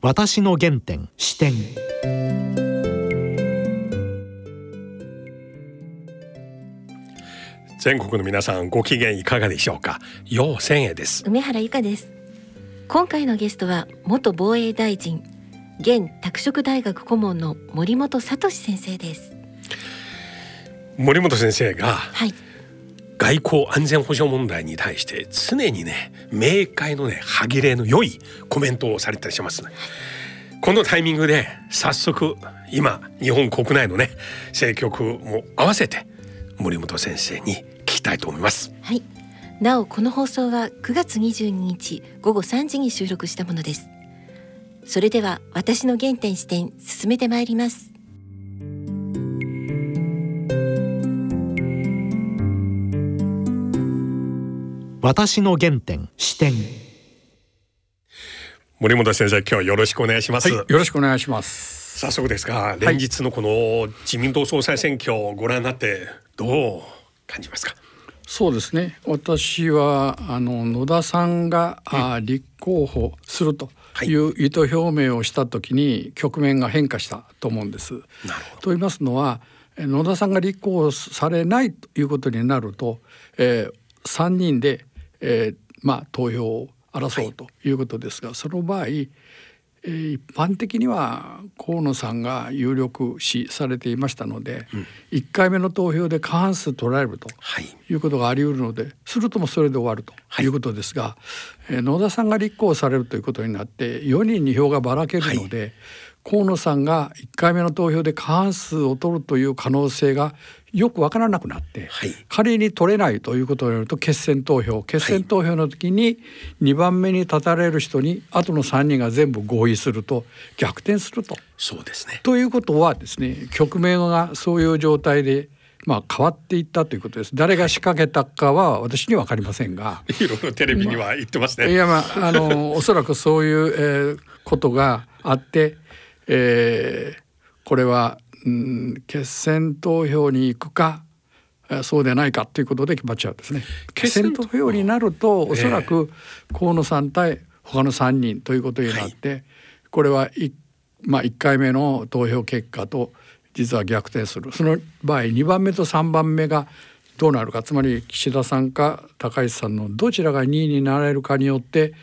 私の原点視点。全国の皆さんご機嫌いかがでしょうか？陽千恵です。梅原由香です。今回のゲストは元防衛大臣現拓殖大学顧問の森本聡先生です。森本先生がはい外交安全保障問題に対して常にね明快のね歯切れの良いコメントをされたりします、ね、このタイミングで早速今日本国内のね政局も合わせて森本先生に聞きたいと思います。はい。なおこの放送は9月22日午後3時に収録したものです。それでは私の原点視点進めてまいります。私の原点視点。森本先生今日はよろしくお願いします、はい、よろしくお願いします。早速ですが連日のこの自民党総裁選挙をご覧になってどう感じますか？そうですね。私はあの野田さんが、うん、あ立候補するとい。う意図表明をした時に局面が変化したと思うんです。なるほど。と言いますのは野田さんが立候補されないということになると、えー、3人で、えー、まあ投票を争うということですが、はい、その場合、えー、一般的には河野さんが有力視されていましたので、うん、1回目の投票で過半数取られるとい。うことがあり得るので、するともそれで終わるとい。うことですが、はい、えー、野田さんが立候補されるということになって4人に票がばらけるので、はい。河野さんが1回目の投票で過半数を取るという可能性がよく分からなくなって、はい、仮に取れないということになると決選投票決選投票の時に2番目に立たれる人にあとの3人が全部合意すると逆転すると。そうですねということはですね局面がそういう状態でまあ、変わっていったということです。誰が仕掛けたかは私には分かりませんが。いろいろテレビには言ってますね。いやまああのおそらくそういう、えー、ことがあって、えー、これは、うん、決選投票に行くかそうでないかということで決まっちゃうんですね。決選投票になるとおそらく河野さん対他の3人ということになって、これはまあ、1回目の投票結果と実は逆転する。その場合2番目と3番目がどうなるかつまり岸田さんか高市さんのどちらが2位になれるかによって、うん、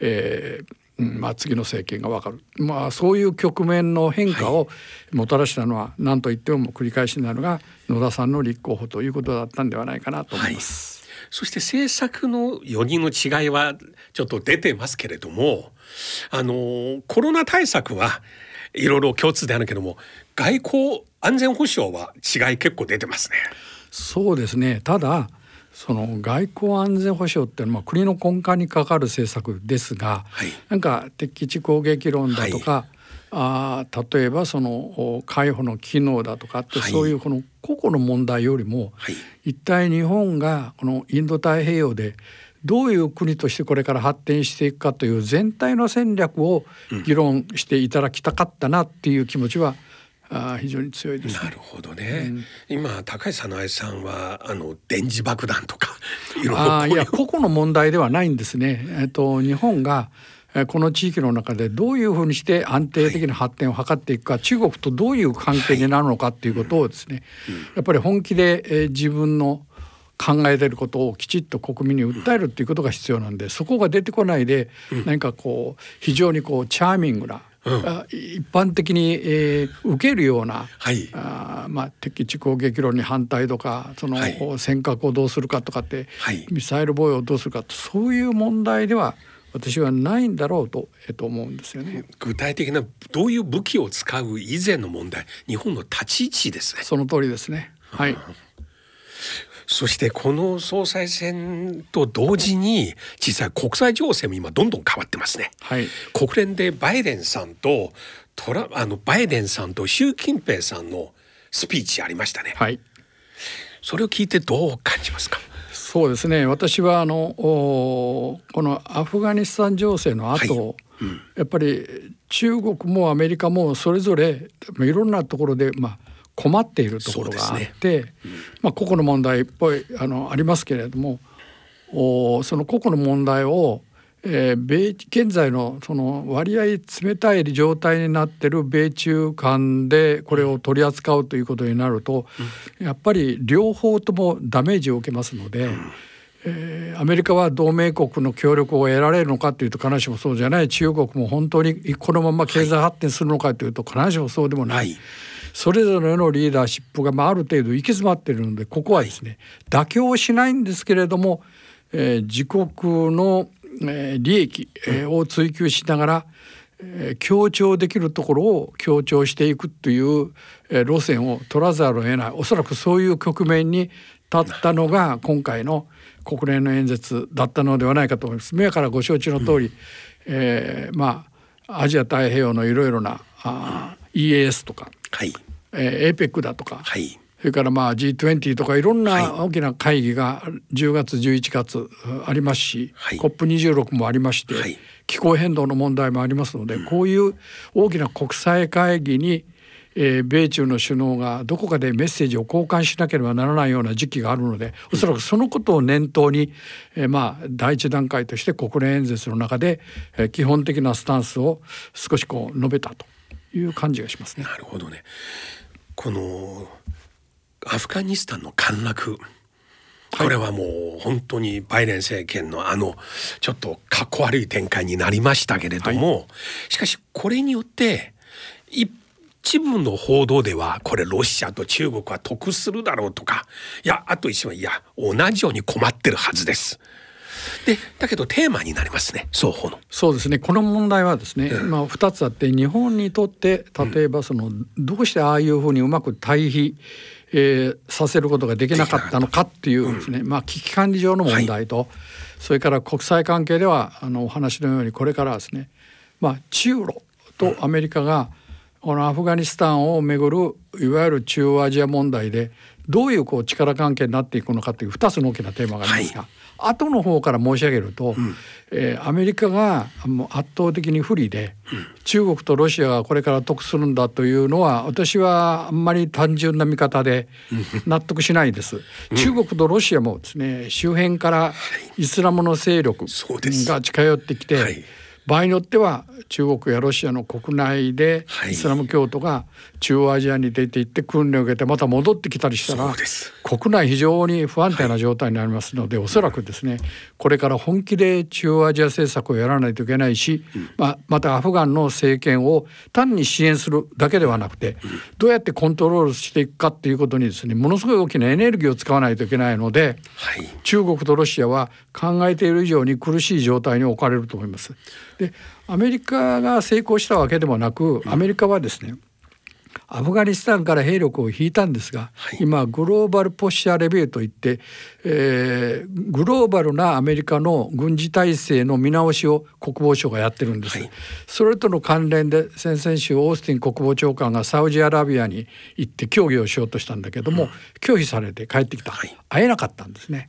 えーうんまあ、次の政権が分かる、まあ、そういう局面の変化をもたらしたのは何と言っても繰り返しになるが野田さんの立候補ということだったんではないかなと思います。はい、そして政策の4人の違いはちょっと出てますけれどもあのコロナ対策はいろいろ共通であるけども外交安全保障は違い結構出てますね。そうですねただその外交安全保障っていうのは国の根幹にかかる政策ですが、はい、なんか敵地攻撃論だとか、はい、あ例えばその海保の機能だとかって、はい、そういうこの個々の問題よりも、はい、一体日本がこのインド太平洋でどういう国としてこれから発展していくかという全体の戦略を議論していただきたかったなっていう気持ちはあ非常に強いです、ね、なるほどね、うん、今高橋早苗さんはあの電磁爆弾とか いろいろいや個々の問題ではないんですね。えっと日本がこの地域の中でどういうふうにして安定的な発展を図っていくか、はい、中国とどういう関係になるのかっていうことをですね、はいうん、やっぱり本気で、え自分の考えてることをきちっと国民に訴えるっていうことが必要なんでそこが出てこないで、何かこう非常にこうチャーミングなうん、一般的に、えー、受けるような、はい、あまあ、敵地攻撃論に反対とかその、はい、尖閣をどうするかとかって、はい、ミサイル防衛をどうするかそういう問題では私はないんだろうと,、えっと思うんですよね。具体的などういう武器を使う以前の問題日本の立ち位置ですね。その通りですね。はい。そしてこの総裁選と同時に実際国際情勢も今どんどん変わってますね。はい、国連でバイデンさんとトラあのバイデンさんと習近平さんのスピーチありましたね。はい、それを聞いてどう感じますか？そうですね。私はあのこのアフガニスタン情勢の後、はいうん、やっぱり中国もアメリカもそれぞれいろんなところでまあ困っているところがあって、ね。うん、まあ、個々の問題っぽいあのありますけれどもおその個々の問題を、えー、米現在のその割合冷たい状態になってる米中間でこれを取り扱うということになると、やっぱり両方ともダメージを受けますので。えー、アメリカは同盟国の協力を得られるのかというと必ずしもそうじゃない。中国も本当にこのまま経済発展するのかというと必ずしもそうでもない、はい、それぞれのリーダーシップがまあある程度行き詰まっているのでここはですね、はい、妥協しないんですけれども、えー、自国の、えー、利益、えー、を追求しながら、えー、強調できるところを強調していくという、えー、路線を取らざるを得ない。おそらくそういう局面に立ったのが今回の国連の演説だったのではないかと思います。目からご承知の通り、うん、えー、まあアジア太平洋のいろいろなあ EAS とか、はいえー、APEC だとか、はい、それからまあ G20 とかいろんな大きな会議が10月11月ありますし、はい、COP26 もありまして、はい、気候変動の問題もありますので、うん、こういう大きな国際会議にえー、米中の首脳がどこかでメッセージを交換しなければならないような時期があるのでおそらくそのことを念頭に、えー、まあ第一段階として国連演説の中で、えー、基本的なスタンスを少しこう述べたという感じがしますね。なるほどねこのアフガニスタンの陥落。これはもう本当にバイデン政権のあのちょっとかっこ悪い展開になりましたけれども、はい、しかしこれによって一一部の報道ではこれロシアと中国は得するだろうとかいやあと一番いや同じように困ってるはずです。でだけどテーマになりますね双方の。そうですね。この問題はですね、うん、まあ2つあって日本にとって例えばその、うん、どうしてああいうふうにうまく対比、えー、させることができなかったのかっていうですね、うん、まあ危機管理上の問題と、はい、それから国際関係ではあのお話のようにこれからですね、まあ、中ロとアメリカが、このアフガニスタンをめぐるいわゆる中央アジア問題でどういうこう力関係になっていくのかという2つの大きなテーマがありますが、はい、後の方から申し上げると、うん、えー、アメリカがもう圧倒的に不利で、うん、中国とロシアがこれから得するんだというのは私はあんまり単純な見方で納得しないです。うん、中国とロシアもですね周辺からイスラムの勢力が近寄ってきて、はい場合によっては中国やロシアの国内でイスラム教徒が中央アジアに出て行って訓練を受けてまた戻ってきたりしたら国内非常に不安定な状態になりますので、はい、おそらくですねこれから本気で中央アジア政策をやらないといけないし、うん、またアフガンの政権を単に支援するだけではなくて、どうやってコントロールしていくかっていうことにですねものすごい大きなエネルギーを使わないといけないので、はい、中国とロシアは考えている以上に苦しい状態に置かれると思います。でアメリカが成功したわけでもなくアメリカはですね、アフガニスタンから兵力を引いたんですが、はい、今グローバルポッシャーレビューといって、えー、グローバルなアメリカの軍事体制の見直しを国防省がやってるんです、はい、それとの関連で先々週オースティン国防長官がサウジアラビアに行って協議をしようとしたんだけども、うん、拒否されて帰ってきた、はい、会えなかったんですね。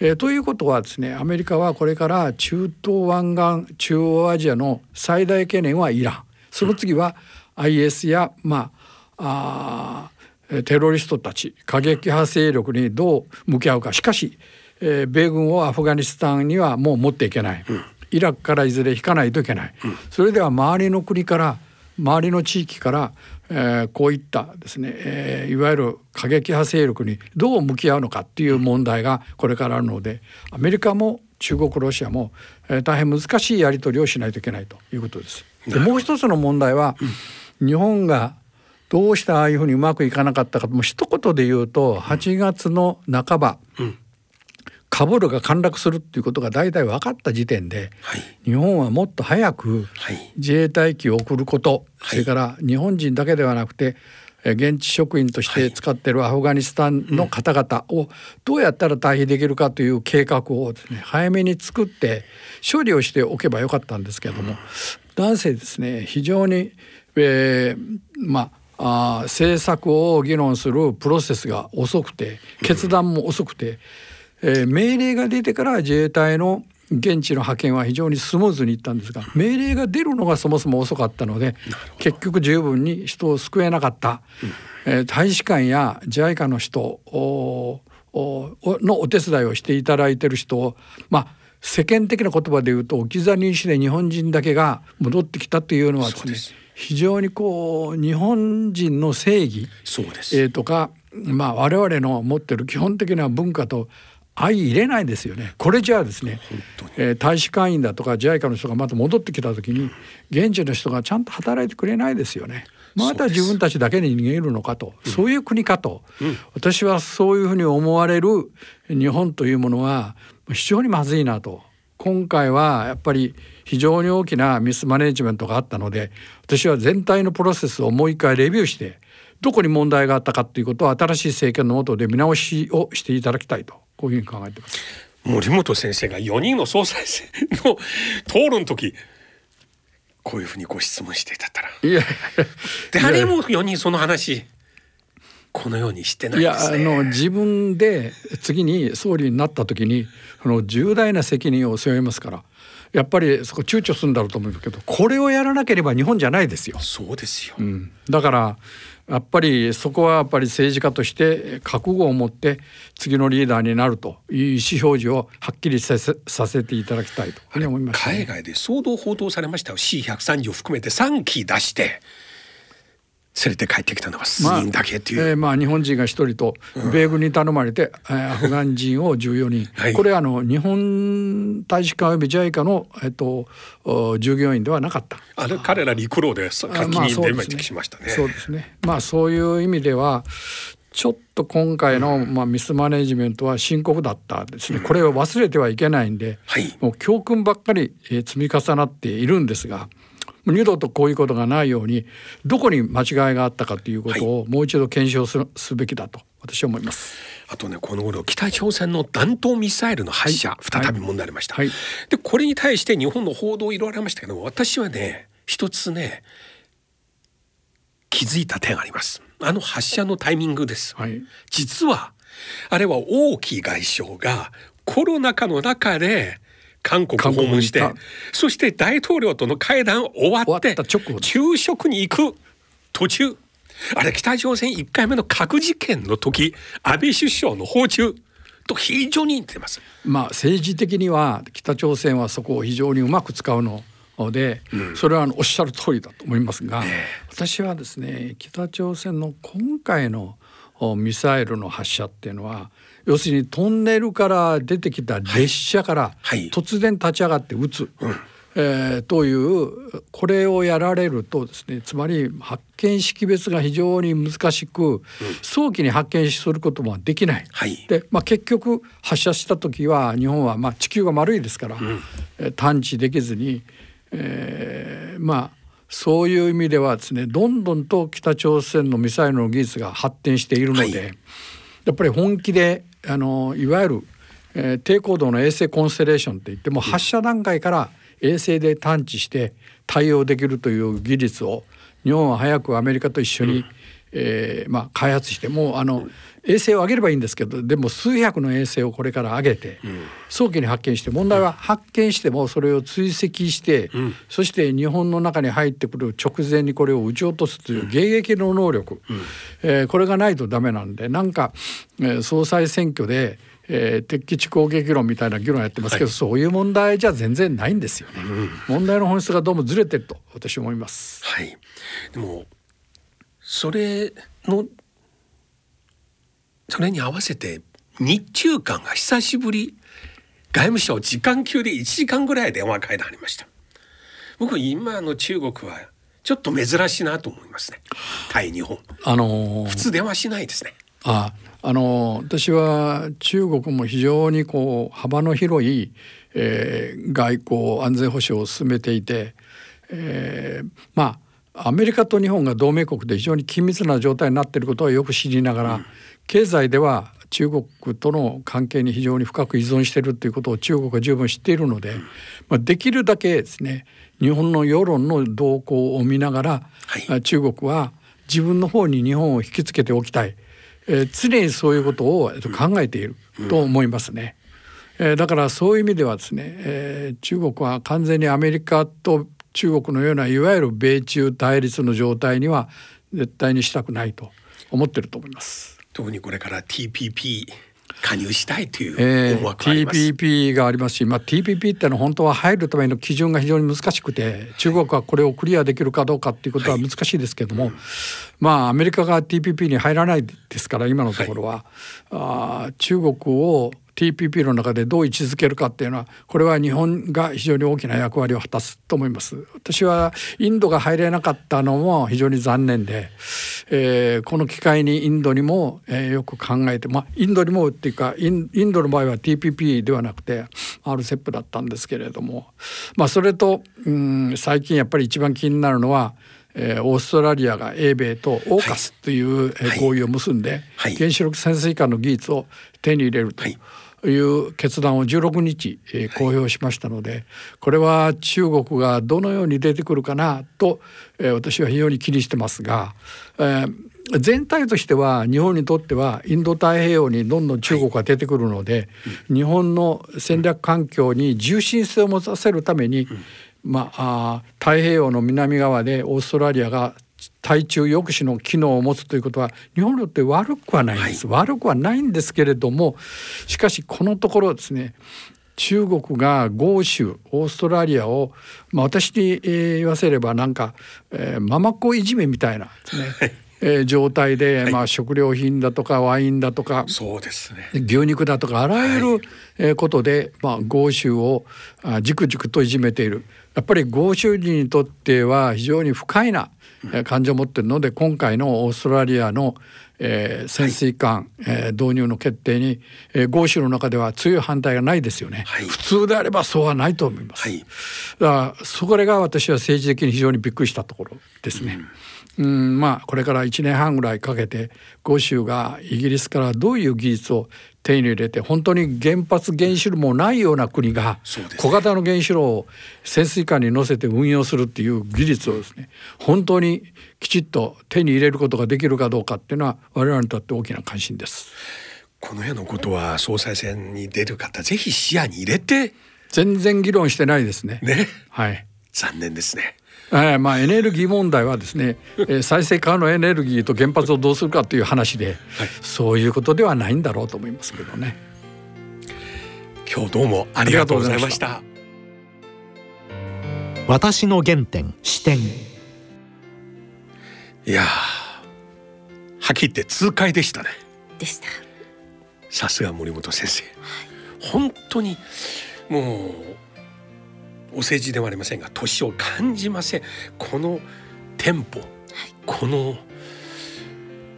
えー、ということはですねアメリカはこれから中東湾岸中央アジアの最大懸念はイラン。その次は IS やまああテロリストたち過激派勢力にどう向き合うか。しかし、えー、米軍をアフガニスタンにはもう持っていけない、うん、イラクからいずれ引かないといけない、うん、それでは周りの国から周りの地域から、えー、こういったですね、えー、いわゆる過激派勢力にどう向き合うのかっていう問題がこれからあるのでアメリカも中国ロシアも、えー、大変難しいやり取りをしないといけないということです。でもう一つの問題は、うん、日本がどうしてああいうふうにうまくいかなかったか。もう一言で言うと8月の半ば、うん、カブールが陥落するっていうことが大体分かった時点で、はい、日本はもっと早く自衛隊機を送ること、はい、それから日本人だけではなくて現地職員として使ってるアフガニスタンの方々をどうやったら退避できるかという計画をですね早めに作って処理をしておけばよかったんですけれども、男性ですね非常に、えー、まああ政策を議論するプロセスが遅くて決断も遅くて、えー、命令が出てから自衛隊の現地の派遣は非常にスムーズにいったんですが命令が出るのがそもそも遅かったので結局十分に人を救えなかった、えー、大使館や JICA の人のお手伝いをしていただいてる人をまあ世間的な言葉で言うと置き去りにして日本人だけが戻ってきたというのはです。ね非常にこう日本人の正義そうです、えーとか、まあ、我々の持ってる基本的な文化と相入れないですよね。これじゃあですね、えー大使館員だとか JICA の人がまた戻ってきた時に現地の人がちゃんと働いてくれないですよね。また自分たちだけに逃げるのかとそういう国かと、私はそういうふうに思われる日本というものは非常にまずいなと。今回はやっぱり非常に大きなミスマネジメントがあったので私は全体のプロセスをもう一回レビューしてどこに問題があったかということを新しい政権の下で見直しをしていただきたいとこういうふうに考えています。森本先生が4人の総裁選の討論の時こういうふうにご質問していたったらいや誰も4人その話このようにしてないいやあ。の自分で次に総理になった時にその重大な責任を背負いますからやっぱりそこ躊躇するんだろうと思うんだけどこれをやらなければ日本じゃないですよ。そうですよ、うん、だからやっぱりそこはやっぱり政治家として覚悟を持って次のリーダーになるという意思表示をはっきりさせさせていただきたいとね。海外で騒動報道されましたよ C130 を含めて3機出して連れて帰ってきたのは数人だけっていう、えーまあ、日本人が一人と米軍に頼まれて、えーアフガン人を14人、はいこれあの日本大使館および JICA の、えっと、お従業員ではなかった。あれ彼ら陸路で先あまあに出てきましたね。そうですね。まあそういう意味ではちょっと今回の、まあ、ミスマネジメントは深刻だったですね。これを忘れてはいけないんで、はいもう教訓ばっかり、えー積み重なっているんですが。二度とこういうことがないようにどこに間違いがあったかということをもう一度検証するすべきだと私は思います。あとねこの頃北朝鮮の弾頭ミサイルの発射、はい。再び問題になりました、はい。でこれに対して日本の報道いろいろありましたけど私はね一つね気づいた点があります。あの発射のタイミングです、はい。実はあれは王毅外相がコロナ禍の中で韓国を訪問してそして大統領との会談終わって昼食に行く。途中。あれ北朝鮮1回目の核実験の時安倍首相の訪中。と非常に似てます。まあ政治的には北朝鮮はそこを非常にうまく使うので、それはおっしゃる通りだと思いますが、私はですね北朝鮮の今回のおミサイルの発射っていうのは要するにトンネルから出てきた列車からはい。突然立ち上がって撃つ。えーというこれをやられるとですねつまり発見識別が非常に難しく、早期に発見することもできない。はい。で、まあ、結局発射した時は日本はまあ地球が丸いですから、えー探知できずに、えーまあそういう意味ではですねどんどんと北朝鮮のミサイルの技術が発展しているので、はい。やっぱり本気であのいわゆる、えー低高度の衛星コンステレーションといっても発射段階から衛星で探知して対応できるという技術を日本は早くアメリカと一緒に、えーまあ、開発してもうあの衛星を上げればいいんですけどでも数百の衛星をこれから上げて、早期に発見して問題は発見してもそれを追跡して、そして日本の中に入ってくる直前にこれを撃ち落とすという迎撃の能力、えーこれがないとダメなんでなんか、えー総裁選挙で、えー敵基地攻撃論みたいな議論やってますけど、そういう問題じゃ全然ないんですよね。問題の本質がどうもずれてると私は思います。はい、でもそれのそれに合わせて日中間が久しぶり。外務省時間級で1時間ぐらい電話会談ありました。僕今の中国はちょっと珍しいなと思いますね。対日本。あのー普通電話しないですね。ああの私は中国も非常にこう幅の広い、えー外交安全保障を進めていて、えーまあアメリカと日本が同盟国で非常に緊密な状態になっていることはよく知りながら、経済では中国との関係に非常に深く依存しているということを中国は十分知っているので、まあ、できるだけですね日本の世論の動向を見ながら、はいあ中国は自分の方に日本を引きつけておきたい。えー常にそういうことをえっと考えていると思いますね。えーだからそういう意味ではですね、えー中国は完全にアメリカと中国のようないわゆる米中対立の状態には絶対にしたくないと思ってると思います。特にこれから TPP 加入したいというえー思惑があります。TPP がありますし、まあ、TPP ってのは本当は入るための基準が非常に難しくて中国はこれをクリアできるかどうかっていうことは難しいですけども、まあアメリカが TPP に入らないですから今のところは、あー中国を TPP の中でどう位置づけるかっていうのはこれは日本が非常に大きな役割を果たすと思います。私はインドが入れなかったのも非常に残念で、えーこの機会にインドにも、えーよく考えてまあインドにもっていうかインインドの場合は TPP ではなくて RCEP だったんですけれどもまあそれとうん最近やっぱり一番気になるのはえーオーストラリアが英米とオーカスという、合意を結んで、はい。原子力潜水艦の技術を手に入れると。はいいう決断を16日、えー公表しましたのでこれは中国がどのように出てくるかなと、えー私は非常に気にしてますが、えー全体としては日本にとってはインド太平洋にどんどん中国が出てくるので、日本の戦略環境に重心性を持たせるために、まあ、太平洋の南側でオーストラリアが対中抑止の機能を持つということは日本にとって悪くはないんです、悪くはないんですけれどもしかしこのところですね中国が豪州オーストラリアを、まあ、私に、えー言わせればなんか、えーママ子いじめみたいなですね、えー状態で、まあ、食料品だとかワインだとかそうですね。牛肉だとかあらゆるえーことで、まあ、豪州をあじくじくといじめているやっぱり豪州人にとっては非常に不快なえー感情を持っているので今回のオーストラリアの、えー潜水艦、えー導入の決定に、えー豪州の中では強い反対がないですよね、はい。普通であればそうはないと思います、はい。だからそれが私は政治的に非常にびっくりしたところですね。うん。まあこれから1年半ぐらいかけて豪州がイギリスからどういう技術を手に入れて本当に原発原子炉もないような国が小型の原子炉を潜水艦に乗せて運用するっていう技術をですね本当にきちっと手に入れることができるかどうかっていうのは我々にとって大きな関心です。このようなことは総裁選に出る方ぜひ視野に入れて全然議論してないですね。ねはい。残念ですね。えーまあエネルギー問題はですね、えー再生可能エネルギーと原発をどうするかという話で、そういうことではないんだろうと思いますけどね。今日どうもありがとうございました。私の原点視点いやーはっきり言って痛快でしたね。でしたさすが森本先生。本当にもうお世辞ではありませんが年を感じません。このテンポ、この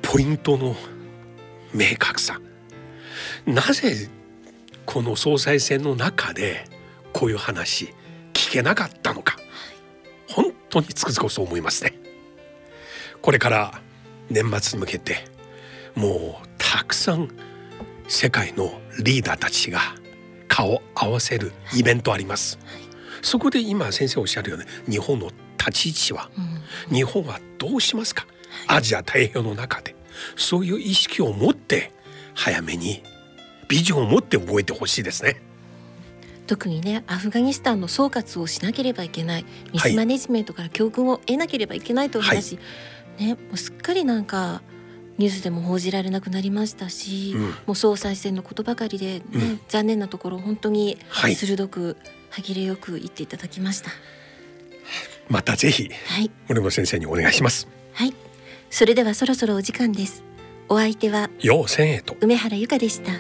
ポイントの明確さ。なぜこの総裁選の中でこういう話聞けなかったのか。本当につくづくそう思いますね。これから年末に向けてもうたくさん世界のリーダーたちが顔を合わせるイベントあります。そこで今先生おっしゃるように日本の立ち位置は、日本はどうしますか？アジア太平洋の中で。そういう意識を持って早めにビジョンを持って動いてほしいですね。特にねアフガニスタンの総括をしなければいけないミスマネジメントから教訓を得なければいけないという話、ねもうすっかりなんかニュースでも報じられなくなりましたし、うん。もう総裁選のことばかりで、ねうん。残念なところ本当にはい。鋭く歯切れよく言っていただきました。またぜひはい森本先生にお願いします。はいそれではそろそろお時間です。お相手はよう千円と梅原由香でした。